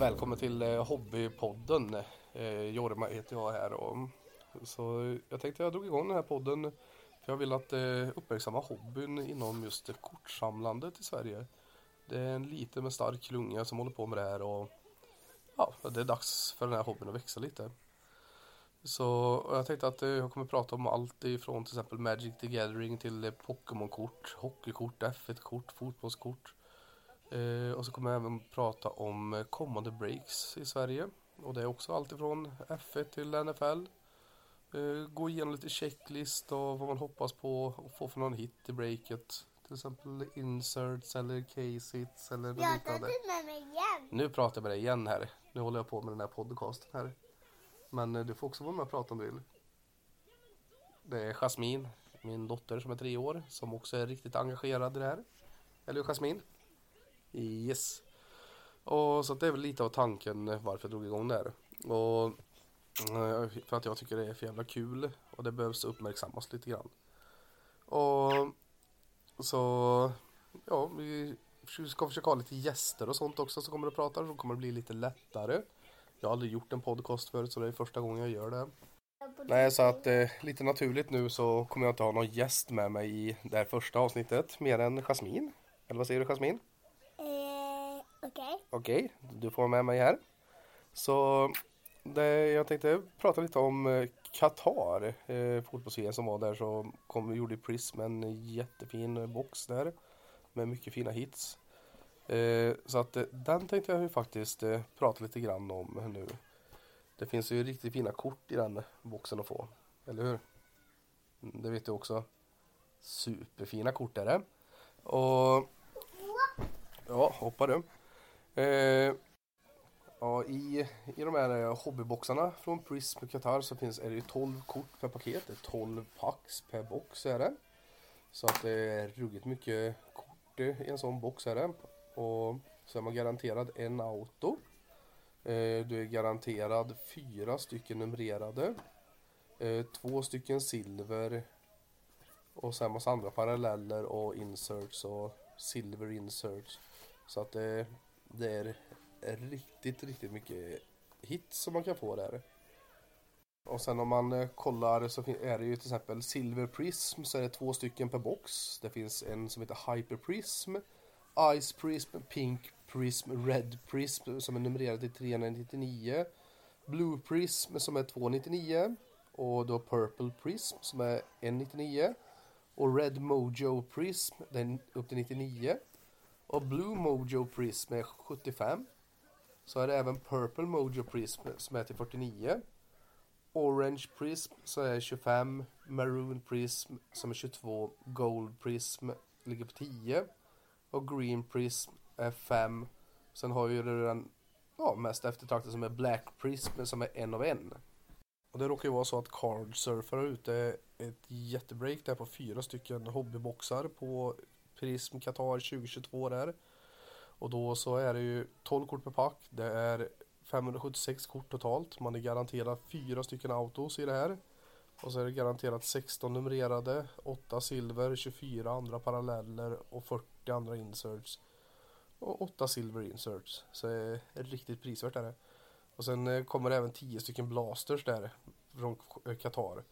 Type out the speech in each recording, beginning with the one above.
Välkommen till eh, Hobbypodden. Eh, Jorma heter jag här och så jag tänkte jag drog igång den här podden för jag vill att eh, uppmärksamma hobbyn inom just kortsamlandet i Sverige. Det är en liten men stark klunga som håller på med det här och ja, det är dags för den här hobbyn att växa lite. Så jag tänkte att jag kommer prata om allt ifrån till exempel Magic the Gathering till Pokémon-kort, hockeykort, F1-kort, fotbollskort. Eh, och så kommer jag även prata om kommande breaks i Sverige. Och det är också allt ifrån F1 till NFL. Eh, gå igenom lite checklist och vad man hoppas på och få för någon hit i breaket. Till exempel inserts eller case hits eller något Pratar liknande. du med mig igen? Nu pratar jag med dig igen här. Nu håller jag på med den här podcasten här. Men eh, du får också vara med och prata om du vill. Det är Jasmin, min dotter som är tre år, som också är riktigt engagerad i det här. Eller hur Jasmin? Yes. Och så att det är väl lite av tanken eh, varför jag drog igång det här. Och eh, för att jag tycker det är för jävla kul och det behövs uppmärksammas lite grann. Och så ja, vi ska försöka ha lite gäster och sånt också som kommer att prata så kommer det bli lite lättare. Jag har aldrig gjort en podcast förut så det är första gången jag gör det. Nej, så att eh, lite naturligt nu så kommer jag inte ha någon gäst med mig i det här första avsnittet mer än Jasmin. Eller vad säger du Jasmin? Okej. Okej, du får vara med mig här. Så det, jag tänkte prata lite om eh, Qatar, eh, fotbolls som var där så kom gjorde Prism en jättefin box där med mycket fina hits. Eh, så att eh, den tänkte jag ju faktiskt eh, prata lite grann om nu. Det finns ju riktigt fina kort i den boxen att få, eller hur? Mm, Det vet du också. Superfina kort är det. Och Ja, hoppar du. Eh, ja, i, I de här eh, hobbyboxarna från Prism Qatar så finns, är det 12 kort per paket. Det är 12 packs per box är det. Så att det är ruggigt mycket kort i en sån box är det. Och så är man garanterad en auto. Eh, du är garanterad fyra stycken numrerade. Eh, två stycken silver. Och sen massa andra paralleller och inserts och silver inserts. Så att det, det är riktigt, riktigt mycket hits som man kan få där. Och sen om man eh, kollar så är det ju till exempel Silver Prism så är det två stycken per box. Det finns en som heter Hyper Prism, Ice Prism, Pink Prism, Red Prism som är numrerad till 399. Blue Prism som är 299 och då Purple Prism som är 199 och Red Mojo Prism den upp till 99 och Blue Mojo Prism är 75 så är det även Purple Mojo Prism som är till 49 Orange Prism så är 25 Maroon Prism som är 22 Gold Prism ligger på 10 och Green Prism är 5 sen har ju den ja, mest eftertraktade som är Black Prism som är en av en. Och det råkar ju vara så att Card Surfer har ute ett jättebreak där på fyra stycken hobbyboxar på Prism Qatar 2022 där. Och då så är det ju 12 kort per pack. Det är 576 kort totalt. Man är garanterad fyra stycken autos i det här. Och så är det garanterat 16 numrerade, 8 silver, 24 andra paralleller och 40 andra inserts. Och 8 silver inserts. Så det är riktigt prisvärt är det. Och sen eh, kommer det även 10 stycken blasters där från eh, Qatar.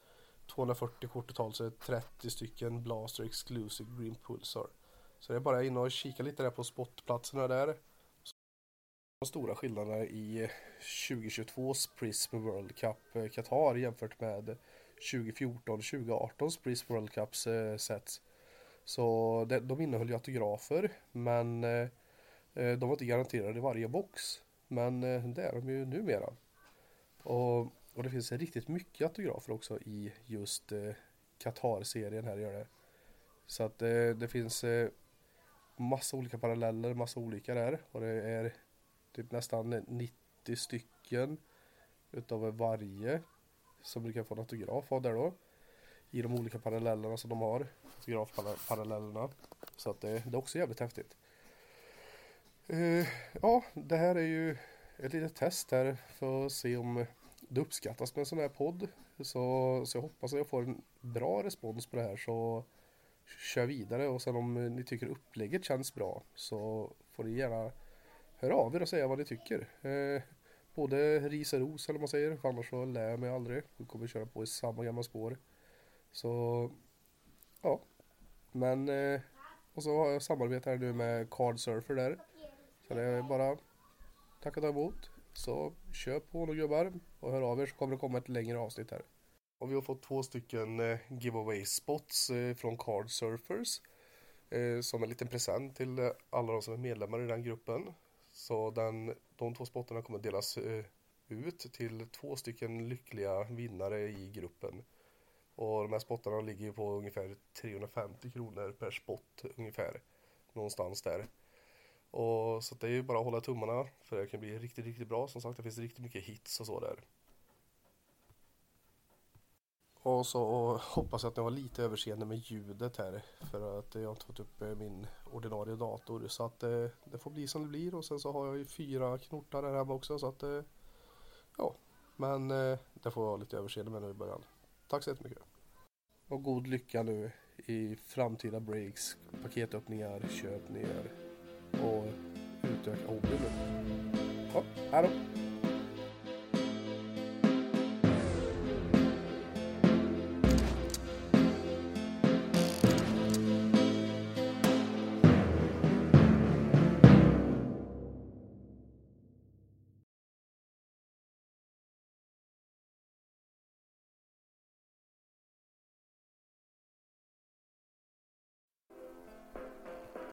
240 kort totalt så är det 30 stycken Blaster Exclusive Green Pulsar. Så det är bara in och kika lite där på spotplatserna där. De stora skillnaderna i 2022s Prism World Cup eh, Qatar jämfört med 2014-2018s Prism World Cups eh, sets. Så de, de innehöll ju autografer men eh, eh, de var inte garanterade i varje box. Men eh, det är de ju numera. Och, och det finns riktigt mycket autografer också i just eh, Qatar-serien här gör det. Så att eh, det finns eh, massa olika paralleller, massa olika där. Och det är typ nästan 90 stycken utav varje som du kan få en autograf av där då. I de olika parallellerna som de har. Autografparallellerna. Så att det, det är också jävligt häftigt. Uh, ja, det här är ju ett litet test här för att se om det uppskattas med en sån här podd. Så, så jag hoppas att jag får en bra respons på det här så kör vidare och sen om ni tycker upplägget känns bra så får ni gärna höra av er och säga vad ni tycker. Eh, både ris och ros eller vad man säger, för annars så lär jag mig aldrig. Vi kommer köra på i samma gamla spår. Så ja, men eh, och så har jag samarbete här nu med Cardsurfer där. Så det är bara tacka och ta emot. Så köp på nu gubbar och hör av er så kommer det komma ett längre avsnitt här. Och vi har fått två stycken eh, giveaway spots eh, från Card Surfers. Eh, som en liten present till alla de som är medlemmar i den gruppen. Så den, de två spottarna kommer delas ut till två stycken lyckliga vinnare i gruppen. Och de här spottarna ligger på ungefär 350 kronor per spott ungefär. Någonstans där. Och så det är ju bara att hålla tummarna för det kan bli riktigt, riktigt bra. Som sagt, det finns riktigt mycket hits och så där. Och så hoppas jag att ni har lite överseende med ljudet här för att jag har inte fått upp eh, min ordinarie dator så att eh, det får bli som det blir och sen så har jag ju fyra knortar här hemma också så att eh, ja, men det får jag ha lite överseende med nu i början. Tack så jättemycket. Och god lycka nu i framtida breaks, paketöppningar, köpningar och utöka hobbybudet. Ja, hej då!